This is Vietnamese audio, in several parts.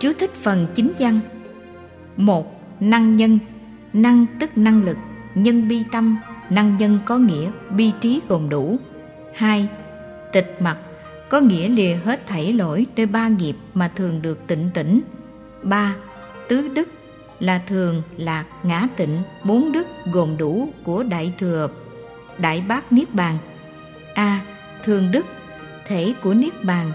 Chú thích phần chính văn. Một, Năng nhân. Năng tức năng lực. Nhân bi tâm. Năng nhân có nghĩa bi trí gồm đủ. Hai, Tịch mặt Có nghĩa lìa hết thảy lỗi nơi ba nghiệp mà thường được tịnh tỉnh ba, Tứ đức là thường lạc ngã tịnh, bốn đức gồm đủ của đại thừa, đại bát niết bàn. A. Thường đức, thể của niết bàn.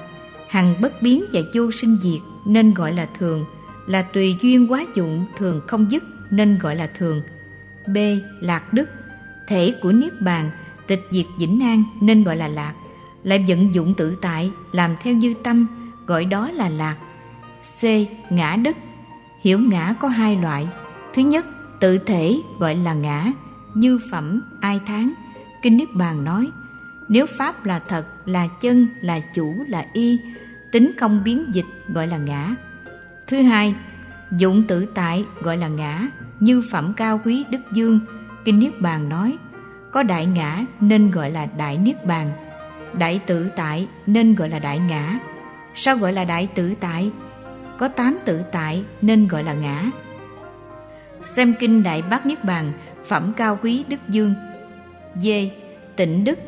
Hằng bất biến và vô sinh diệt, nên gọi là thường. Là tùy duyên quá dụng, thường không dứt, nên gọi là thường. B. Lạc đức, thể của niết bàn. Tịch diệt vĩnh an, nên gọi là lạc. Lại vận dụng tự tại, làm theo như tâm, gọi đó là lạc. C. Ngã đức hiểu ngã có hai loại. Thứ nhất, tự thể gọi là ngã, như phẩm ai tháng kinh niết bàn nói, nếu pháp là thật, là chân, là chủ, là y, tính không biến dịch gọi là ngã. Thứ hai, dụng tự tại gọi là ngã, như phẩm cao quý đức dương. Kinh niết bàn nói, có đại ngã nên gọi là đại niết bàn, đại tự tại nên gọi là đại ngã. Sao gọi là đại tự tại? Có tám tự tại nên gọi là ngã. Xem kinh đại bát niết bàn, phẩm cao quý đức dương. D. Tịnh đức,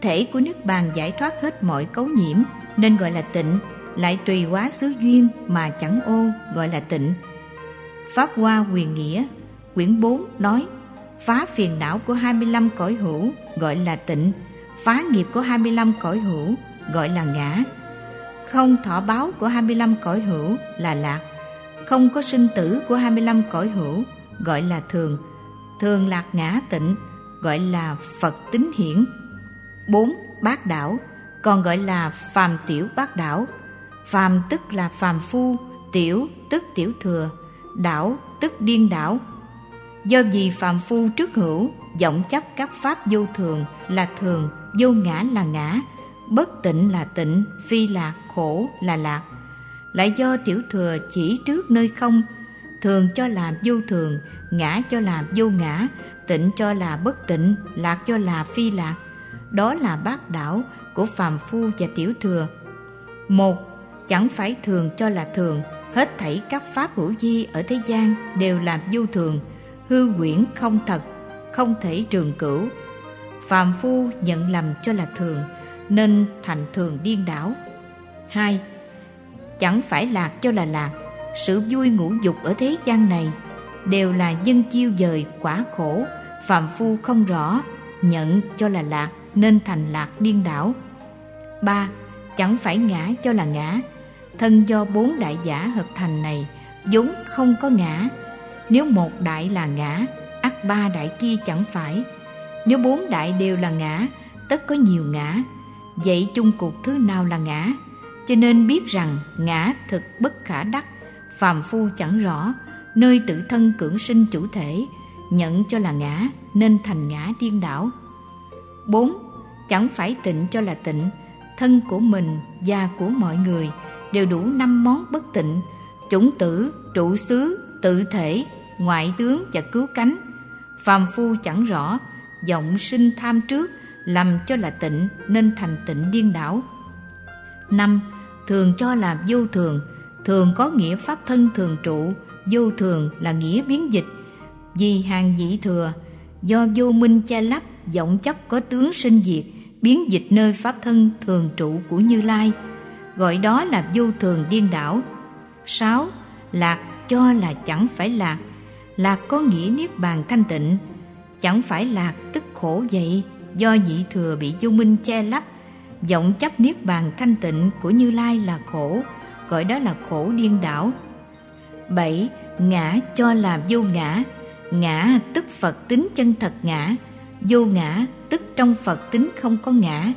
thể của niết bàn giải thoát hết mọi cấu nhiễm, nên gọi là tịnh, lại tùy quá xứ duyên mà chẳng ô, gọi là tịnh. Pháp hoa quyền nghĩa, quyển 4 nói, phá phiền não của 25 cõi hữu, gọi là tịnh, phá nghiệp của 25 cõi hữu, gọi là ngã không thọ báo của 25 cõi hữu là lạc. Không có sinh tử của 25 cõi hữu, gọi là thường. Thường lạc ngã tịnh, gọi là phật tính hiển. Bốn, bát đảo, còn gọi là phàm tiểu bát đảo. Phàm tức là phàm phu, tiểu tức tiểu thừa, đảo tức điên đảo. Do vì phàm phu trước hữu vọng chấp các pháp vô thường là thường, vô ngã là ngã bất tịnh là tịnh, phi lạc khổ là lạc. Lại do tiểu thừa chỉ trước nơi không, thường cho là vô thường, ngã cho là vô ngã, tịnh cho là bất tịnh, lạc cho là phi lạc. Đó là bác đảo của phàm phu và tiểu thừa. Một, chẳng phải thường cho là thường, hết thảy các pháp hữu di ở thế gian đều là vô thường, hư quyển không thật, không thể trường cửu. Phàm phu nhận lầm cho là thường nên thành thường điên đảo. Hai, chẳng phải lạc cho là lạc, sự vui ngũ dục ở thế gian này đều là dân chiêu dời quả khổ, phàm phu không rõ, nhận cho là lạc nên thành lạc điên đảo. Ba, chẳng phải ngã cho là ngã, thân do bốn đại giả hợp thành này vốn không có ngã. Nếu một đại là ngã ắt ba đại kia chẳng phải. Nếu bốn đại đều là ngã, tất có nhiều ngã vậy chung cuộc thứ nào là ngã? Cho nên biết rằng ngã thực bất khả đắc, phàm phu chẳng rõ, nơi tự thân cưỡng sinh chủ thể, nhận cho là ngã nên thành ngã điên đảo. Bốn, chẳng phải tịnh cho là tịnh, thân của mình và của mọi người đều đủ năm món bất tịnh, chủng tử, trụ xứ, tự thể, ngoại tướng và cứu cánh. Phàm phu chẳng rõ, vọng sinh tham trước làm cho là tịnh nên thành tịnh điên đảo. Năm, thường cho là vô thường. Thường có nghĩa pháp thân thường trụ, vô thường là nghĩa biến dịch. Vì hàng dị thừa, do vô minh che lấp, vọng chấp có tướng sinh diệt, biến dịch nơi pháp thân thường trụ của như lai, gọi đó là vô thường điên đảo. Sáu, lạc cho là chẳng phải lạc. Lạc có nghĩa niết bàn thanh tịnh, chẳng phải lạc tức khổ vậy do nhị thừa bị vô minh che lấp vọng chấp niết bàn thanh tịnh của như lai là khổ, gọi đó là khổ điên đảo. Bảy, ngã cho là vô ngã. Ngã tức phật tính chân thật ngã. Vô ngã tức trong phật tính không có ngã.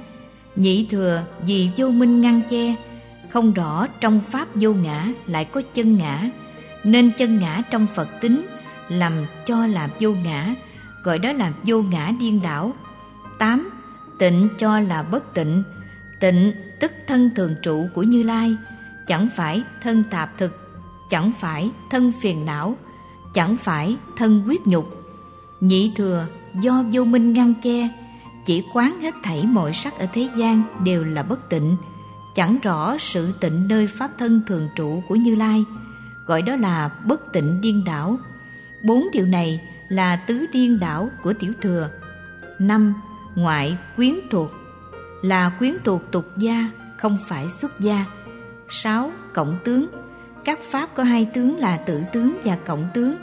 Nhị thừa vì vô minh ngăn che, không rõ trong pháp vô ngã lại có chân ngã. Nên chân ngã trong phật tính làm cho là vô ngã, gọi đó là vô ngã điên đảo tám, Tịnh cho là bất tịnh Tịnh tức thân thường trụ của Như Lai, Chẳng phải thân tạp thực, Chẳng phải thân phiền não, chẳng phải thân quyết nhục. Nhị thừa do vô minh ngăn che, chỉ quán hết thảy mọi sắc ở thế gian đều là bất tịnh, chẳng rõ sự tịnh nơi pháp thân thường trụ của như lai, gọi đó là bất tịnh điên đảo. Bốn điều này là tứ điên đảo của tiểu thừa. Năm ngoại quyến thuộc. Là quyến thuộc tục gia, không phải xuất gia. Sáu cộng tướng. Các pháp có hai tướng là tự tướng và cộng tướng.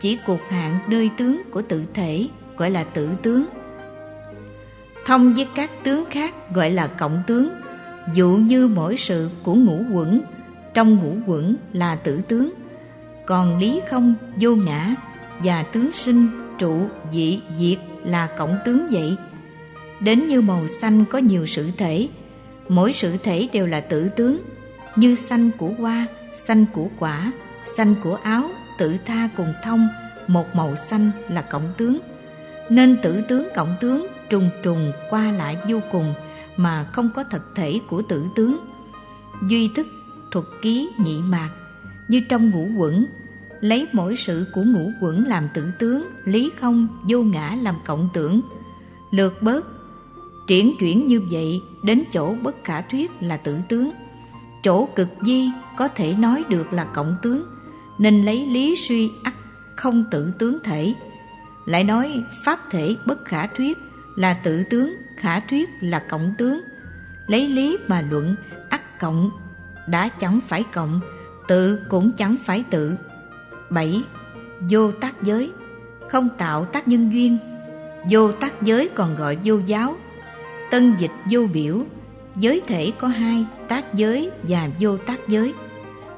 Chỉ cục hạn nơi tướng của tự thể gọi là tự tướng. Thông với các tướng khác gọi là cộng tướng. Dụ như mỗi sự của ngũ quẩn, trong ngũ quẩn là tử tướng. Còn lý không, vô ngã và tướng sinh, trụ, dị, diệt là cộng tướng vậy đến như màu xanh có nhiều sự thể. Mỗi sự thể đều là tử tướng, như xanh của hoa, xanh của quả, xanh của áo, tự tha cùng thông. Một màu xanh là cộng tướng. Nên tử tướng cộng tướng trùng trùng qua lại vô cùng mà không có thật thể của tử tướng. Duy thức thuật ký nhị mạc, như trong ngũ quẩn. Lấy mỗi sự của ngũ quẩn làm tử tướng, lý không, vô ngã làm cộng tưởng. Lược bớt triển chuyển như vậy đến chỗ bất khả thuyết là tự tướng. Chỗ cực di có thể nói được là cộng tướng, nên lấy lý suy ắt không tự tướng thể. Lại nói pháp thể bất khả thuyết là tự tướng, khả thuyết là cộng tướng. Lấy lý mà luận, ắt cộng đã chẳng phải cộng, tự cũng chẳng phải tự. Bảy, vô tác giới, không tạo tác nhân duyên. Vô tác giới còn gọi vô giáo tân dịch vô biểu. Giới thể có hai, tác giới và vô tác giới.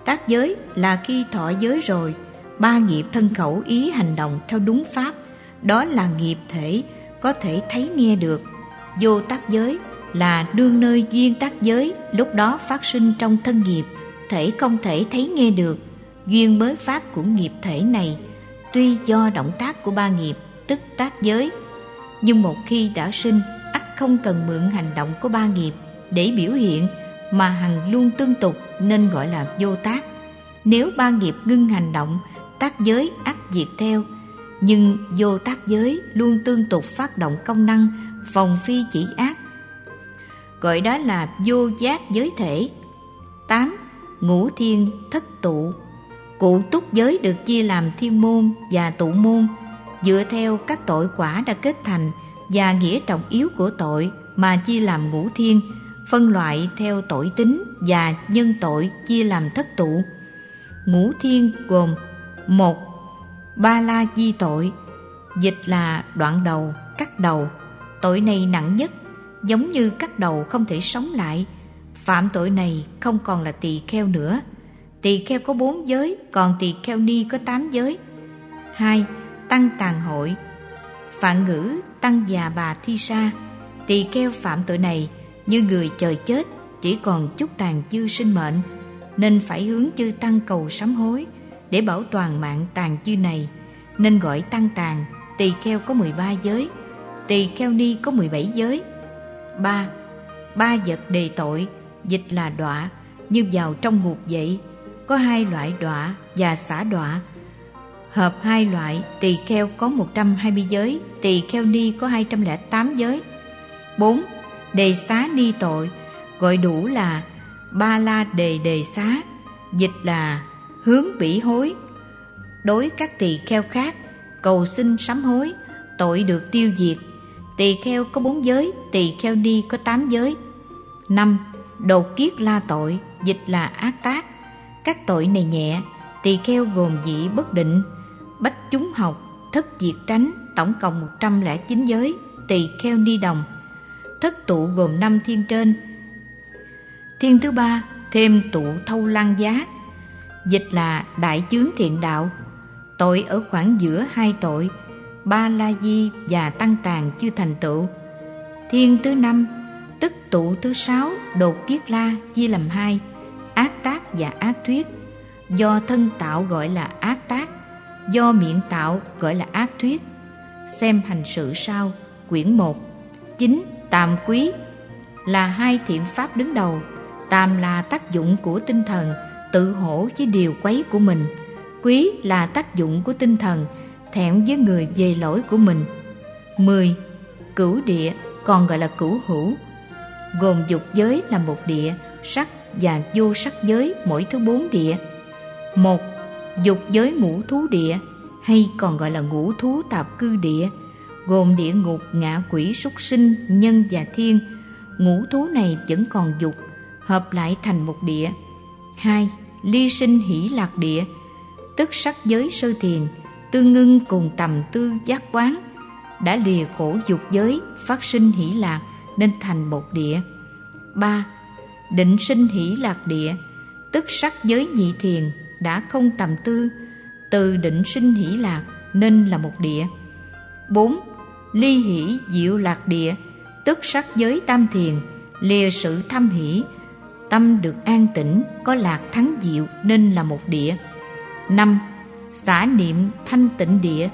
Tác giới là khi thọ giới rồi, ba nghiệp thân khẩu ý hành động theo đúng pháp. Đó là nghiệp thể, có thể thấy nghe được. Vô tác giới là đương nơi duyên tác giới, lúc đó phát sinh trong thân nghiệp, thể không thể thấy nghe được. Duyên mới phát của nghiệp thể này, tuy do động tác của ba nghiệp, tức tác giới. Nhưng một khi đã sinh không cần mượn hành động của ba nghiệp để biểu hiện, mà hằng luôn tương tục nên gọi là vô tác. Nếu ba nghiệp ngưng hành động, tác giới ắt diệt theo, nhưng vô tác giới luôn tương tục phát động công năng, phòng phi chỉ ác. Gọi đó là vô giác giới thể. 8. Ngũ thiên thất tụ. Cụ túc giới được chia làm thiên môn và tụ môn. Dựa theo các tội quả đã kết thành và nghĩa trọng yếu của tội mà chia làm ngũ thiên, phân loại theo tội tính và nhân tội chia làm thất tụ. Ngũ thiên gồm, một, ba la di tội. Dịch là đoạn đầu, cắt đầu. Tội này nặng nhất, giống như cắt đầu không thể sống lại. Phạm tội này không còn là tỳ kheo nữa. Tỳ kheo có bốn giới, còn tỳ kheo ni có tám giới. Hai, tăng tàn hội phạn ngữ tăng già bà thi sa tỳ kheo phạm tội này như người chờ chết, chỉ còn chút tàn dư sinh mệnh, nên phải hướng chư tăng cầu sám hối để bảo toàn mạng tàn dư này. Nên gọi tăng tàn, tỳ kheo có 13 giới, tỳ kheo ni có 17 giới. Ba ba vật đề tội, dịch là đọa, như vào trong ngục vậy, có hai loại đọa và xả đọa hợp hai loại, tỳ kheo có 120 giới, tỳ kheo ni có 208 giới. 4. Đề xá ni tội, gọi đủ là ba la đề đề xá, dịch là hướng bỉ hối. Đối các tỳ kheo khác, cầu xin sám hối, tội được tiêu diệt. Tỳ kheo có bốn giới, tỳ kheo ni có tám giới. Năm đột kiết la tội, dịch là ác tác. Các tội này nhẹ, tỳ kheo gồm dị bất định bách chúng học, thất diệt tránh, tổng cộng 109 giới, tỳ kheo ni đồng. Thất tụ gồm năm thiên trên. Thiên thứ ba, thêm tụ thâu lăng giá. Dịch là đại chướng thiện đạo. Tội ở khoảng giữa hai tội, ba la di và tăng tàn chưa thành tựu. Thiên thứ năm, tức tụ thứ sáu đột kiết la chia làm hai, ác tác và ác thuyết. Do thân tạo gọi là ác tác do miệng tạo gọi là ác thuyết. Xem hành sự sau, quyển 1 9 tàm quý là hai thiện pháp đứng đầu. Tàm là tác dụng của tinh thần, tự hổ với điều quấy của mình. Quý là tác dụng của tinh thần, thẹn với người về lỗi của mình. 10. Cửu địa, còn gọi là cửu hữu. Gồm dục giới là một địa, sắc và vô sắc giới mỗi thứ bốn địa. Một dục giới ngũ thú địa, hay còn gọi là ngũ thú tạp cư địa, gồm địa ngục ngạ quỷ, súc sinh, nhân và thiên. Ngũ thú này vẫn còn dục, hợp lại thành một địa. Hai, ly sinh hỷ lạc địa, tức sắc giới sơ thiền tương ngưng cùng tầm tư giác quán, đã lìa khổ dục giới, phát sinh hỷ lạc nên thành một địa. Ba, định sinh hỷ lạc địa, tức sắc giới nhị thiền đã không tầm tư, từ định sinh hỷ lạc nên là một địa. Bốn, ly hỷ diệu lạc địa, tức sắc giới tam thiền, lìa sự thâm hỷ, tâm được an tĩnh, có lạc thắng diệu nên là một địa. Năm, xả niệm thanh tịnh địa,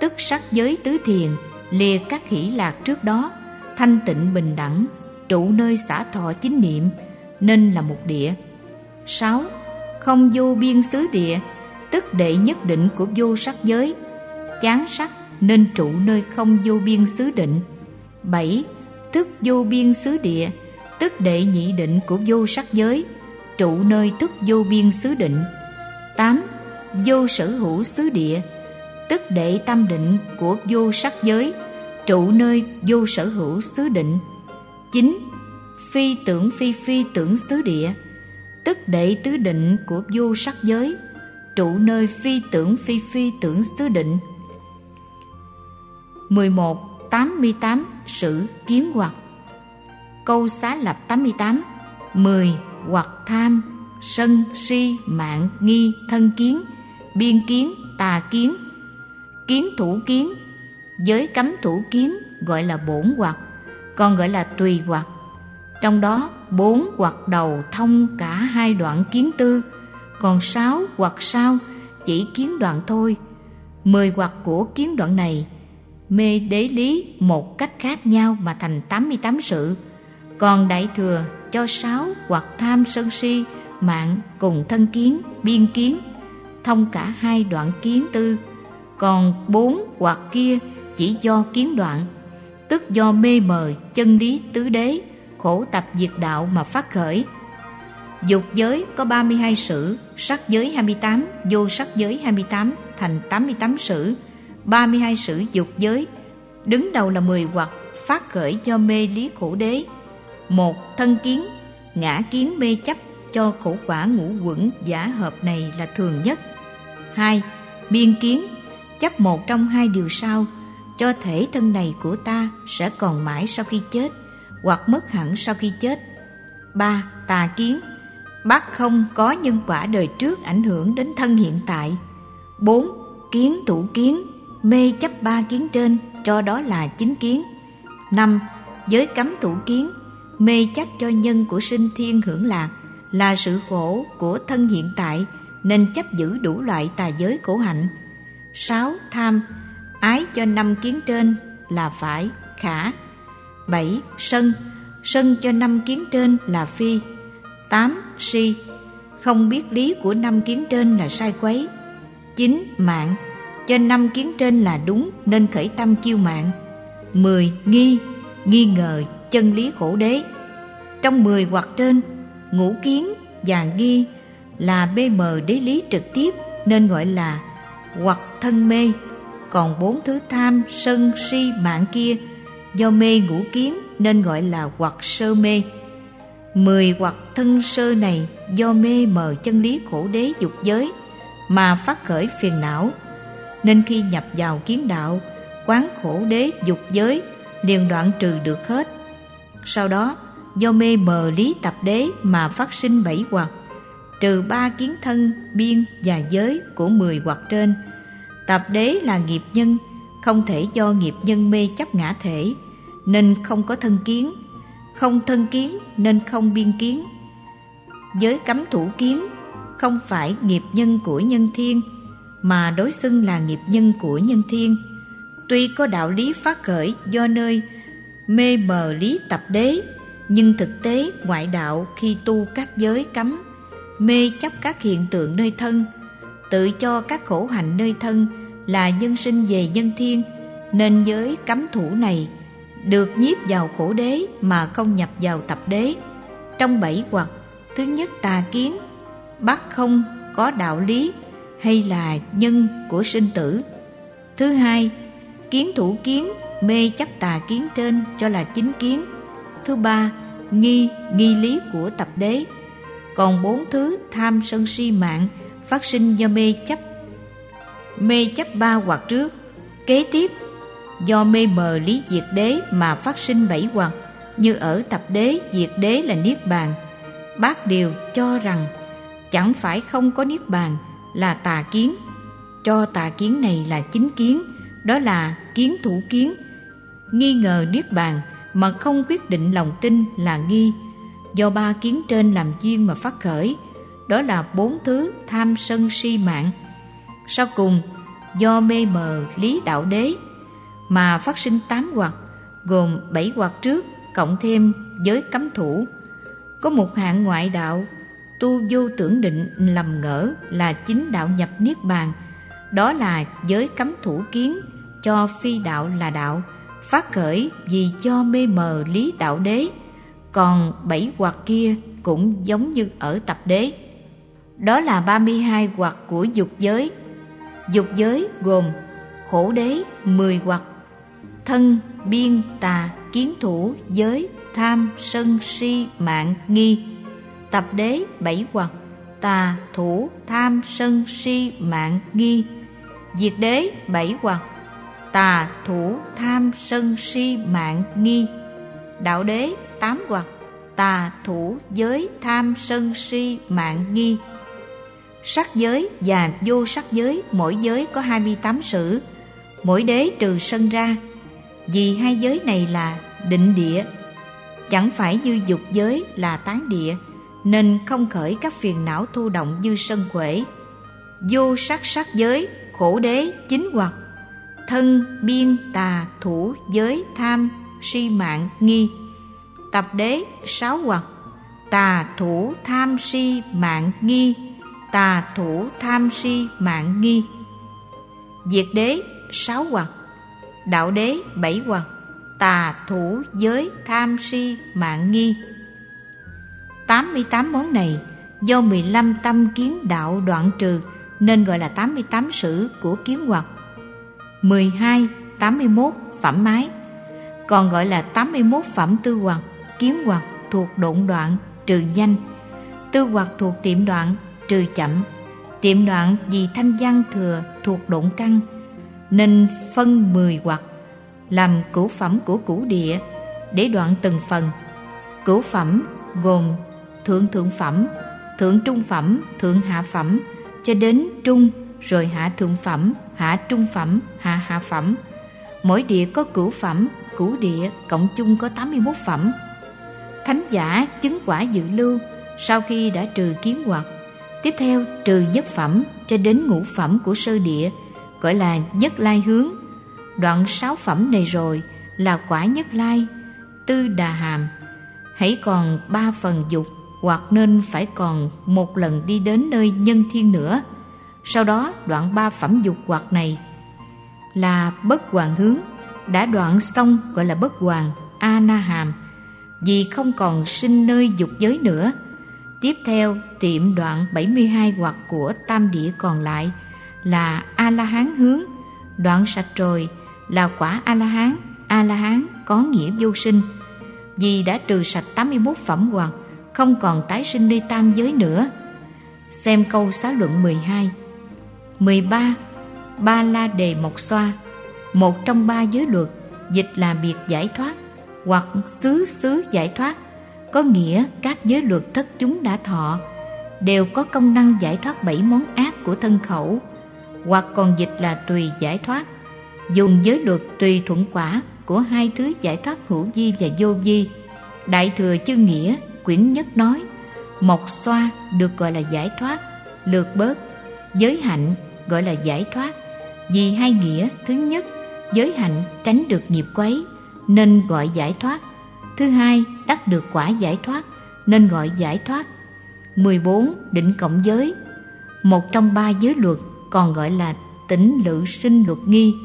tức sắc giới tứ thiền, lìa các hỷ lạc trước đó, thanh tịnh bình đẳng, trụ nơi xả thọ chính niệm, nên là một địa. Sáu không vô biên xứ địa, tức đệ nhất định của vô sắc giới. Chán sắc nên trụ nơi không vô biên xứ định. Bảy, tức vô biên xứ địa, tức đệ nhị định của vô sắc giới, trụ nơi tức vô biên xứ định. Tám, vô sở hữu xứ địa, tức đệ tam định của vô sắc giới, trụ nơi vô sở hữu xứ định. Chín, phi tưởng phi phi tưởng xứ địa tức đệ tứ định của vô sắc giới trụ nơi phi tưởng phi phi tưởng xứ định 11. 88. Sử kiến hoặc Câu xá lập 88 10. Hoặc tham, sân, si, mạng, nghi, thân kiến Biên kiến, tà kiến Kiến thủ kiến Giới cấm thủ kiến gọi là bổn hoặc Còn gọi là tùy hoặc Trong đó bốn hoặc đầu thông cả hai đoạn kiến tư, Còn sáu hoặc sau chỉ kiến đoạn thôi. Mười hoặc của kiến đoạn này, mê đế lý một cách khác nhau mà thành 88 sự. Còn đại thừa cho sáu hoặc tham sân si, mạng cùng thân kiến, biên kiến, thông cả hai đoạn kiến tư. Còn bốn hoặc kia chỉ do kiến đoạn, tức do mê mờ chân lý tứ đế khổ tập diệt đạo mà phát khởi. Dục giới có 32 sử, sắc giới 28 vô sắc giới 28 thành 88 sử. 32 sử dục giới, Đứng đầu là 10 hoặc phát khởi cho mê lý khổ đế. Một, Thân kiến, Ngã kiến mê chấp cho khổ quả ngũ quẩn giả hợp này là thường nhất. Hai, Biên kiến, Chấp một trong hai điều sau, Cho thể thân này của ta sẽ còn mãi sau khi chết. Hoặc mất hẳn sau khi chết. Ba, Tà kiến. Bác không có nhân quả đời trước ảnh hưởng đến thân hiện tại. Bốn, Kiến tụ kiến. Mê chấp ba kiến trên, cho đó là chính kiến. Năm, giới cấm tụ kiến. Mê chấp cho nhân của sinh thiên hưởng lạc là sự khổ của thân hiện tại, nên chấp giữ đủ loại tà giới khổ hạnh. Sáu, tham. Ái cho năm kiến trên là phải, khả bảy sân. Sân cho năm kiến trên là phi. Tám si. Không biết lý của năm kiến trên là sai quấy. Chín mạng. Cho năm kiến trên là đúng, nên khởi tâm chiêu mạng. Mười nghi. Nghi ngờ chân lý khổ đế. Trong mười hoặc trên, ngũ kiến và nghi là bê mờ đế lý trực tiếp, nên gọi là hoặc thân mê. Còn bốn thứ tham, sân, si, mạng kia do mê ngũ kiến nên gọi là hoặc sơ mê. Mười hoặc thân sơ này do mê mờ chân lý khổ đế dục giới mà phát khởi phiền não. Nên khi nhập vào kiến đạo, quán khổ đế dục giới liền đoạn trừ được hết. Sau đó, do mê mờ lý tập đế mà phát sinh bảy hoặc, trừ ba kiến thân, biên và giới của mười hoặc trên. Tập đế là nghiệp nhân, không thể do nghiệp nhân mê chấp ngã thể nên không có thân kiến. Không thân kiến nên không biên kiến. Giới cấm thủ kiến không phải nghiệp nhân của nhân thiên, mà đối xưng là nghiệp nhân của nhân thiên. Tuy có đạo lý phát khởi do nơi mê mờ lý tập đế, nhưng thực tế ngoại đạo khi tu các giới cấm, mê chấp các hiện tượng nơi thân, tự cho các khổ hạnh nơi thân là nhân sinh về nhân thiên, nên giới cấm thủ này được nhiếp vào khổ đế mà không nhập vào tập đế. Trong bảy hoặc, thứ nhất tà kiến bắt không có đạo lý hay là nhân của sinh tử. Thứ hai, kiến thủ kiến, mê chấp tà kiến trên cho là chính kiến. Thứ ba, nghi nghi lý của tập đế. Còn bốn thứ tham sân si mạng phát sinh do mê chấp. Mê chấp ba hoặc trước, kế tiếp do mê mờ lý diệt đế mà phát sinh bảy hoặc, như ở tập đế diệt đế là niết bàn. Bác điều cho rằng, chẳng phải không có niết bàn là tà kiến. Cho tà kiến này là chính kiến, đó là kiến thủ kiến. Nghi ngờ niết bàn mà không quyết định lòng tin là nghi. Do ba kiến trên làm duyên mà phát khởi, đó là bốn thứ tham sân si mạng. Sau cùng, do mê mờ lý đạo đế mà phát sinh tám hoặc, gồm bảy hoặc trước, cộng thêm giới cấm thủ. Có một hạng ngoại đạo, tu vô tưởng định lầm ngỡ là chính đạo nhập niết bàn. Đó là giới cấm thủ kiến cho phi đạo là đạo, phát khởi vì cho mê mờ lý đạo đế. Còn bảy hoặc kia cũng giống như ở tập đế. Đó là 32 hoặc của dục giới. Dục giới gồm khổ đế 10 hoặc thân, biên tà kiến thủ, giới, tham, sân, si, mạng, nghi. Tập đế, bảy hoặc, tà, thủ, tham, sân, si, mạng, nghi. Diệt đế, bảy hoặc, tà, thủ, tham, sân, si, mạng, nghi. Đạo đế, tám hoặc, tà, thủ, giới, tham, sân, si, mạng, nghi. Sắc giới và vô sắc giới, mỗi giới có 28 sử mỗi đế trừ sân ra vì hai giới này là định địa, chẳng phải như dục giới là tán địa, nên không khởi các phiền não thu động như sân quể vô sắc sắc giới, khổ đế, chính hoặc, thân, biên, tà, thủ, giới, tham, si mạng, nghi. Tập đế, sáu hoặc, tà, thủ, tham, si mạng, nghi. Tà, thủ, tham, si mạng, nghi. Diệt đế, sáu hoặc đạo đế bảy hoàng tà thủ giới tham si mạng nghi. 88 món này do 15 tâm kiến đạo đoạn trừ nên gọi là 88 sử của kiến hoặc 12, 81 phẩm mái còn gọi là 81 phẩm tư hoặc kiến hoặc thuộc độn đoạn trừ nhanh tư hoặc thuộc tiệm đoạn trừ chậm. Tiệm đoạn vì thanh văn thừa thuộc độn căn nên phân 10 hoặc, làm cửu phẩm của cửu địa để đoạn từng phần. Cửu phẩm gồm thượng thượng phẩm, thượng trung phẩm, thượng hạ phẩm, cho đến trung, rồi hạ thượng phẩm, hạ trung phẩm, hạ hạ phẩm. Mỗi địa có cửu phẩm, cửu địa cộng chung có 81 phẩm. Thánh giả chứng quả dự lưu sau khi đã trừ kiến hoặc. Tiếp theo, trừ nhất phẩm cho đến ngũ phẩm của sơ địa gọi là nhất lai hướng. Đoạn sáu phẩm này rồi là quả nhất lai, tư đà hàm. Hãy còn ba phần dục, hoặc nên phải còn một lần đi đến nơi nhân thiên nữa. Sau đó, đoạn ba phẩm dục hoặc này là bất hoàng hướng. Đã đoạn xong gọi là bất hoàng a na hàm, vì không còn sinh nơi dục giới nữa. Tiếp theo tiệm đoạn 72 hoặc của tam địa còn lại là a la hán hướng. Đoạn sạch rồi là quả a la hán a la hán có nghĩa vô sinh. Vì đã trừ sạch 81 phẩm hoặc không còn tái sinh đi tam giới nữa. Xem câu xá luận 12 13. Ba. La đề mộc xoa, Một trong ba giới luật, Dịch là biệt giải thoát Hoặc xứ xứ giải thoát. Có nghĩa các giới luật thất chúng đã thọ, Đều có công năng giải thoát bảy món ác của thân khẩu. Hoặc còn dịch là tùy giải thoát. Dùng giới luật tùy thuận quả Của hai thứ giải thoát hữu di và vô di Đại thừa chư nghĩa, quyển nhất nói, Mộc xoa được gọi là giải thoát, Lược bớt. Giới hạnh gọi là giải thoát. Vì hai nghĩa Thứ nhất, Giới hạnh tránh được nghiệp quấy, Nên gọi giải thoát. Thứ hai, đắc được quả giải thoát, Nên gọi giải thoát. 14. Định cộng giới. Một trong ba giới luật còn gọi là tỉnh lự sinh luật nghi.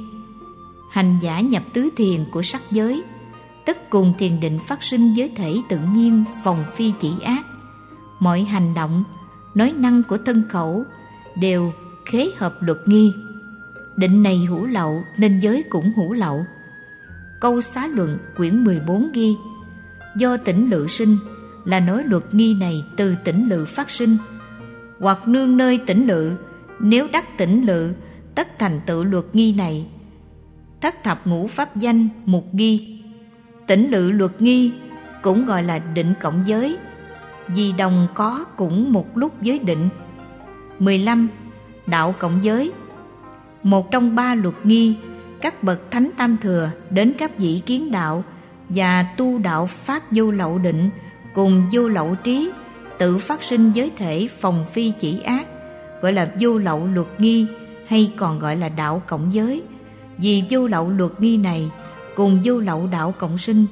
Hành giả nhập tứ thiền của sắc giới, tất cùng thiền định phát sinh giới thể tự nhiên phòng phi chỉ ác. Mọi hành động, nói năng của thân khẩu đều khế hợp luật nghi. Định này hữu lậu nên giới cũng hữu lậu. Câu xá luận quyển 14 ghi, do tỉnh lự sinh là nói luật nghi này từ tỉnh lự phát sinh. Hoặc nương nơi tỉnh lự nếu đắc tỉnh lự, tất thành tựu luật nghi này. Thất thập ngũ pháp danh mục ghi tỉnh lự luật nghi cũng gọi là định cộng giới, vì đồng có cũng một lúc giới định. 15. Đạo cộng giới. Một trong ba luật nghi, các bậc thánh tam thừa đến các vị kiến đạo và tu đạo phát vô lậu định cùng vô lậu trí, tự phát sinh giới thể phòng phi chỉ ác gọi là vô lậu luật nghi, hay còn gọi là đạo cộng giới vì vô lậu luật nghi này cùng vô lậu đạo cộng sinh,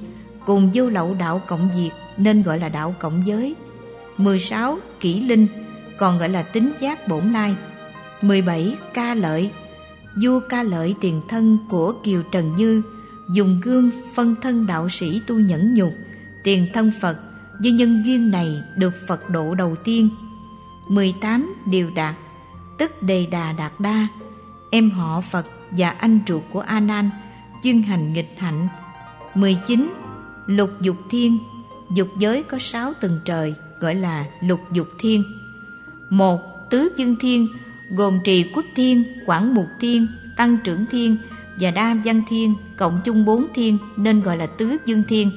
cùng vô lậu đạo cộng diệt nên gọi là đạo cộng giới 16. Kỷ linh, còn gọi là tính giác bổn lai 17. Ca lợi Vua ca lợi tiền thân của Kiều Trần Như dùng gương phân thân đạo sĩ tu nhẫn nhục, tiền thân Phật do nhân duyên này được Phật độ đầu tiên 18. Điều đạt, tức Đề Đà Đạt Đa em họ Phật và anh ruột của A Nan, chuyên hành nghịch hạnh 19. Lục dục thiên dục giới có sáu tầng trời, gọi là lục dục thiên một, tứ dương thiên, gồm trì quốc thiên, quảng mục thiên, tăng trưởng thiên và đa văn thiên, cộng chung bốn thiên, nên gọi là tứ dương thiên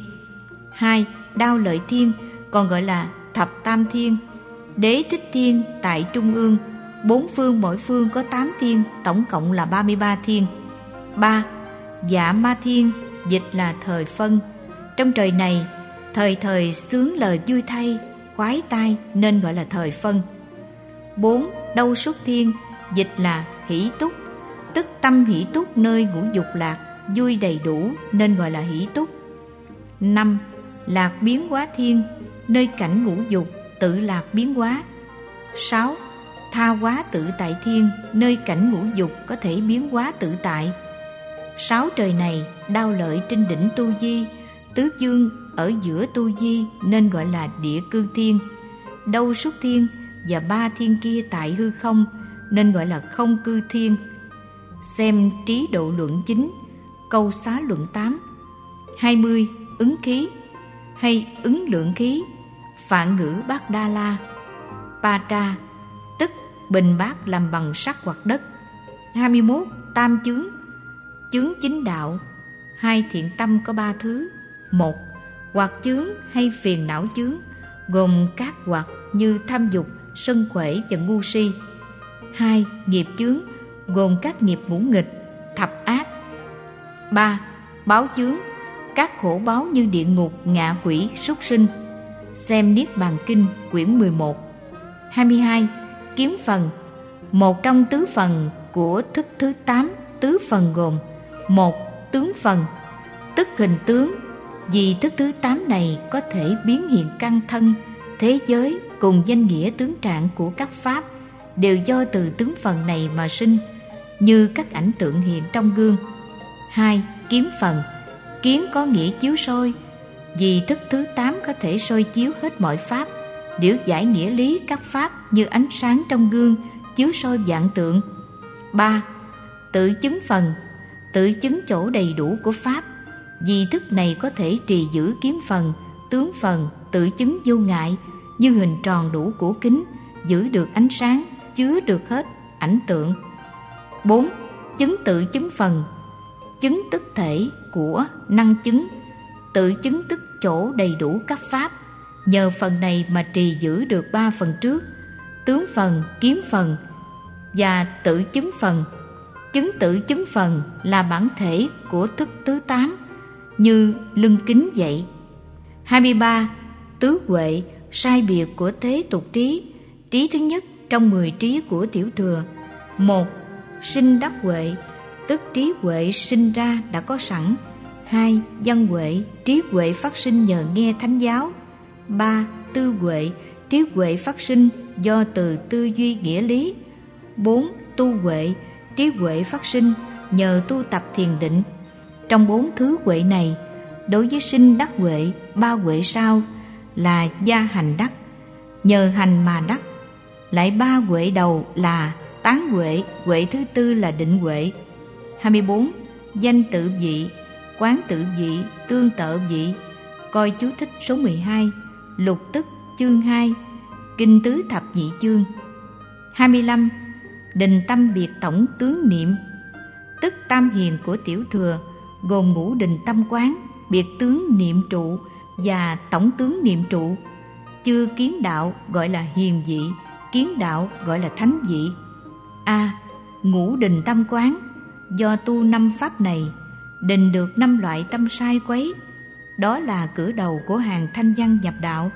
hai, đao lợi thiên, còn gọi là thập tam thiên đế thích thiên tại trung ương bốn phương mỗi phương có tám thiên tổng cộng là ba mươi ba thiên ba dạ ma thiên dịch là thời phân trong trời này thời thời sướng lời vui thay khoái tai nên gọi là thời phân. 4. Đâu xuất thiên, dịch là hỷ túc, tức tâm hỷ túc nơi ngũ dục lạc, vui đầy đủ nên gọi là hỷ túc. 5. Lạc biến hóa thiên, nơi cảnh ngũ dục, tự lạc biến hóa. 6. Tha hóa tự tại thiên, nơi cảnh ngũ dục có thể biến hóa tự tại. Sáu trời này đau lợi trên đỉnh tu di, tứ dương ở giữa tu di nên gọi là địa cư thiên đâu xuất thiên và ba thiên kia tại hư không nên gọi là không cư thiên xem trí độ luận chính câu xá luận 8 20 ứng khí hay ứng lượng khí phạn ngữ bát đa la pa tra tức bình bát làm bằng sắt hoặc đất 21 tam chướng chướng chính đạo hai thiện tâm có ba thứ một hoạt chướng hay phiền não chướng gồm các hoạt như tham dục, sân khỏe và ngu si. Hai, nghiệp chướng gồm các nghiệp ngũ nghịch, thập ác. Ba, báo chướng các khổ báo như địa ngục, ngạ quỷ, súc sinh. Xem Niết Bàn Kinh quyển 11. 22. Kiếm phần Một trong tứ phần của thức thứ 8, tứ phần gồm một Tướng phần Tức hình tướng vì thức thứ tám này có thể biến hiện căn thân, thế giới cùng danh nghĩa tướng trạng của các pháp đều do từ tướng phần này mà sinh, như các ảnh tượng hiện trong gương. hai Kiếm phần Kiến có nghĩa chiếu soi, vì thức thứ tám có thể soi chiếu hết mọi pháp, điểu giải nghĩa lý các pháp như ánh sáng trong gương chiếu soi dạng tượng. ba Tự chứng phần Tự chứng chỗ đầy đủ của pháp vì thức này có thể trì giữ kiếm phần, tướng phần, tự chứng vô ngại như hình tròn đủ của kính, giữ được ánh sáng, chứa được hết ảnh tượng. 4. Chứng tự chứng phần Chứng tức thể của năng chứng Tự chứng tức chỗ đầy đủ các pháp Nhờ phần này mà trì giữ được ba phần trước Tướng phần, kiếm phần Và tự chứng phần Chứng tự chứng phần là bản thể của thức thứ tám như lưng kính vậy. 23. Tứ huệ sai biệt của thế tục trí Trí thứ nhất trong 10 trí của tiểu thừa một Sinh đắc huệ Tức trí huệ sinh ra đã có sẵn hai Văn huệ Trí huệ phát sinh nhờ nghe thánh giáo ba Tư huệ Trí huệ phát sinh do từ tư duy nghĩa lý. 4. Tu huệ, trí huệ phát sinh nhờ tu tập thiền định. Trong bốn thứ huệ này, đối với sinh đắc huệ, ba huệ sau là gia hành đắc, nhờ hành mà đắc. Lại ba huệ đầu là tán huệ, huệ thứ tư là định huệ. 24. Danh tự vị, quán tự vị, tương tự vị. Coi chú thích số 12, lục tức chương 2, kinh tứ thập nhị chương. 25. Đình tâm biệt tổng tướng niệm, tức tam hiền của tiểu thừa, gồm ngũ đình tâm quán, biệt tướng niệm trụ và tổng tướng niệm trụ. Chưa kiến đạo gọi là hiền vị, kiến đạo gọi là thánh vị. A. ngũ đình tâm quán Do tu năm pháp này Định được năm loại tâm sai quấy. Đó là cử đầu của hàng thanh văn nhập đạo.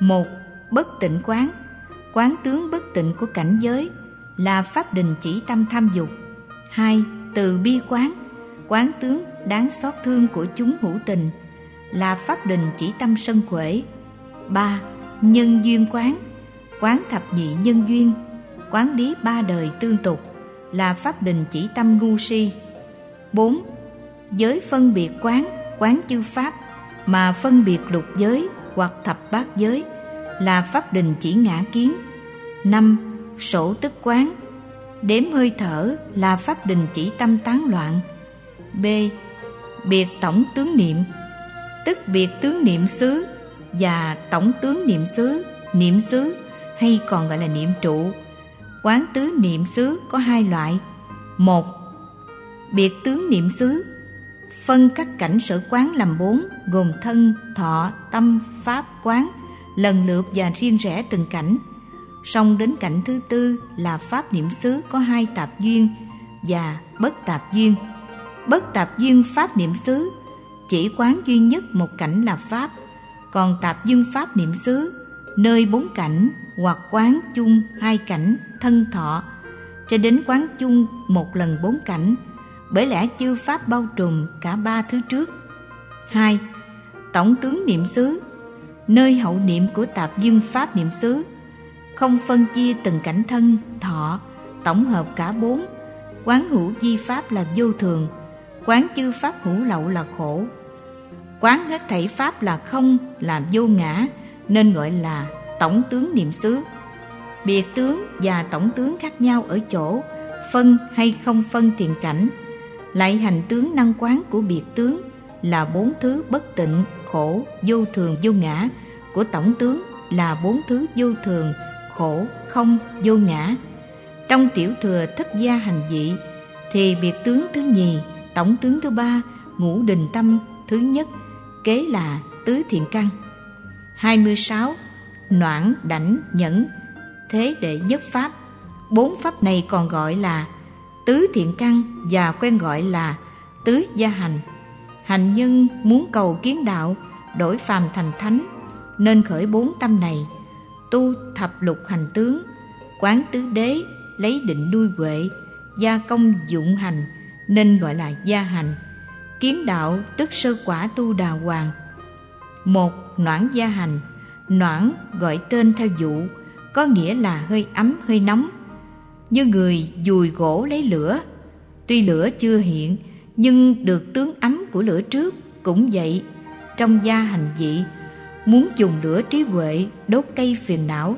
Một, Bất tịnh quán. Quán tướng bất tịnh của cảnh giới Là pháp đình chỉ tâm tham dục. Hai, Từ bi quán. Quán tướng đáng xót thương của chúng hữu tình Là pháp đình chỉ tâm sân quể ba, Nhân duyên quán. Quán thập nhị nhân duyên. Quán lý ba đời tương tục Là pháp đình chỉ tâm ngu si. Bốn Giới phân biệt quán Quán chư pháp Mà phân biệt lục giới hoặc thập bát giới là pháp đình chỉ ngã kiến. năm Sổ tức quán Đếm hơi thở là pháp đình chỉ tâm tán loạn. B. Biệt tổng tướng niệm Tức biệt tướng niệm xứ và tổng tướng niệm xứ, niệm xứ hay còn gọi là niệm trụ. Quán tứ niệm xứ có hai loại. một Biệt tướng niệm xứ phân các cảnh sở quán làm bốn gồm thân, thọ, tâm, pháp, quán lần lượt và riêng rẽ từng cảnh. song đến cảnh thứ tư là pháp niệm xứ có hai tạp duyên và bất tạp duyên. Bất tạp duyên pháp niệm xứ chỉ quán duy nhất một cảnh là pháp, còn tạp duyên pháp niệm xứ nơi bốn cảnh hoặc quán chung hai cảnh thân thọ cho đến quán chung một lần bốn cảnh bởi lẽ chư pháp bao trùm cả ba thứ trước. hai, Tổng tướng niệm xứ, nơi hậu niệm của tạp dương pháp niệm xứ, không phân chia từng cảnh thân, thọ, tổng hợp cả bốn. Quán hữu di pháp là vô thường, quán chư pháp hữu lậu là khổ. Quán hết thảy pháp là không, là vô ngã, nên gọi là tổng tướng niệm xứ. Biệt tướng và tổng tướng khác nhau ở chỗ, phân hay không phân tiền cảnh lại hành tướng năng quán của biệt tướng là bốn thứ bất tịnh khổ vô thường vô ngã. Của tổng tướng là bốn thứ vô thường khổ không vô ngã. Trong tiểu thừa thất gia hành dị thì biệt tướng thứ nhì tổng tướng thứ ba ngũ đình tâm thứ nhất kế là tứ thiện căn. 26. Noãn, đảnh, nhẫn Thế đệ nhất pháp. Bốn pháp này còn gọi là tứ thiện căn và quen gọi là tứ gia hành. Hành nhân muốn cầu kiến đạo, đổi phàm thành thánh, nên khởi bốn tâm này, tu thập lục hành tướng, quán tứ đế, lấy định nuôi huệ, gia công dụng hành, nên gọi là gia hành. Kiến đạo tức sơ quả tu đà hoàng. Một, noãn gia hành. Noãn gọi tên theo dụ có nghĩa là hơi ấm, hơi nóng như người dùi gỗ lấy lửa. Tuy lửa chưa hiện, nhưng được tướng ấm của lửa trước cũng vậy. Trong gia hành dị muốn dùng lửa trí huệ đốt cây phiền não.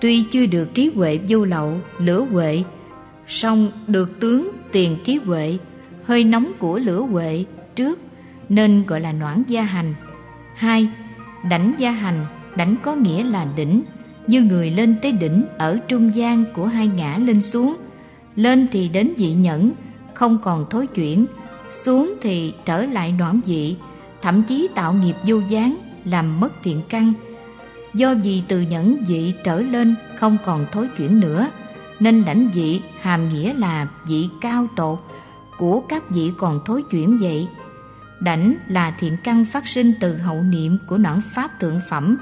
Tuy chưa được trí huệ vô lậu, lửa huệ, song được tướng tiền trí huệ, hơi nóng của lửa huệ trước, nên gọi là noãn gia hành. Hai đảnh gia hành đảnh có nghĩa là đỉnh như người lên tới đỉnh ở trung gian của hai ngã lên xuống. Lên thì đến dị nhẫn, không còn thối chuyển. Xuống thì trở lại noãn dị thậm chí tạo nghiệp vô gián, làm mất thiện căn. Do vì từ nhẫn dị trở lên không còn thối chuyển nữa, nên đảnh dị hàm nghĩa là dị cao tột của các vị còn thối chuyển vậy. Đảnh là thiện căn phát sinh từ hậu niệm của noãn pháp thượng phẩm.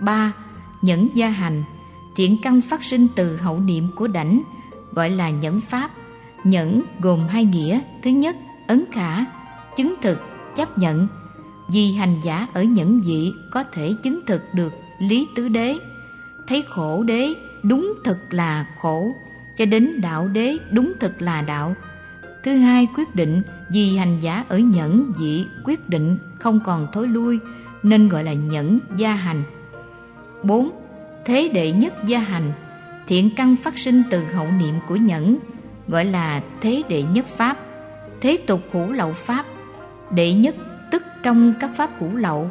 Ba nhẫn gia hành, thiện căn phát sinh từ hậu niệm của đảnh, gọi là nhẫn pháp. Nhẫn gồm hai nghĩa. Thứ nhất, ấn khả, chứng thực, chấp nhận. Vì hành giả ở nhẫn dị có thể chứng thực được lý tứ đế. Thấy khổ đế, đúng thực là khổ. Cho đến đạo đế, đúng thực là đạo. Thứ hai, quyết định. Vì hành giả ở nhẫn dị quyết định, không còn thối lui, nên gọi là nhẫn gia hành. 4. Thế đệ nhất gia hành, Thiện căn phát sinh từ hậu niệm của nhẫn, Gọi là thế đệ nhất pháp, Thế tục hữu lậu pháp. Đệ nhất tức trong các pháp hữu lậu,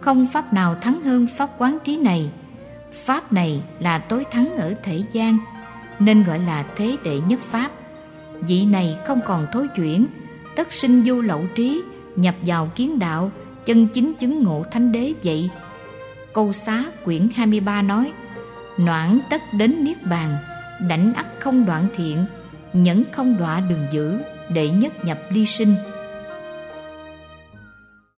Không pháp nào thắng hơn pháp quán trí này. Pháp này là tối thắng ở thể gian, Nên gọi là thế đệ nhất pháp. Vị này không còn thối chuyển, Tất sinh vô lậu trí, Nhập vào kiến đạo, Chân chính chứng ngộ thánh đế vậy. Câu xá quyển 23 nói Noãn tất đến Niết Bàn Đảnh ắt không đoạn thiện Nhẫn không đọa đường dữ, Đệ nhất nhập ly sinh.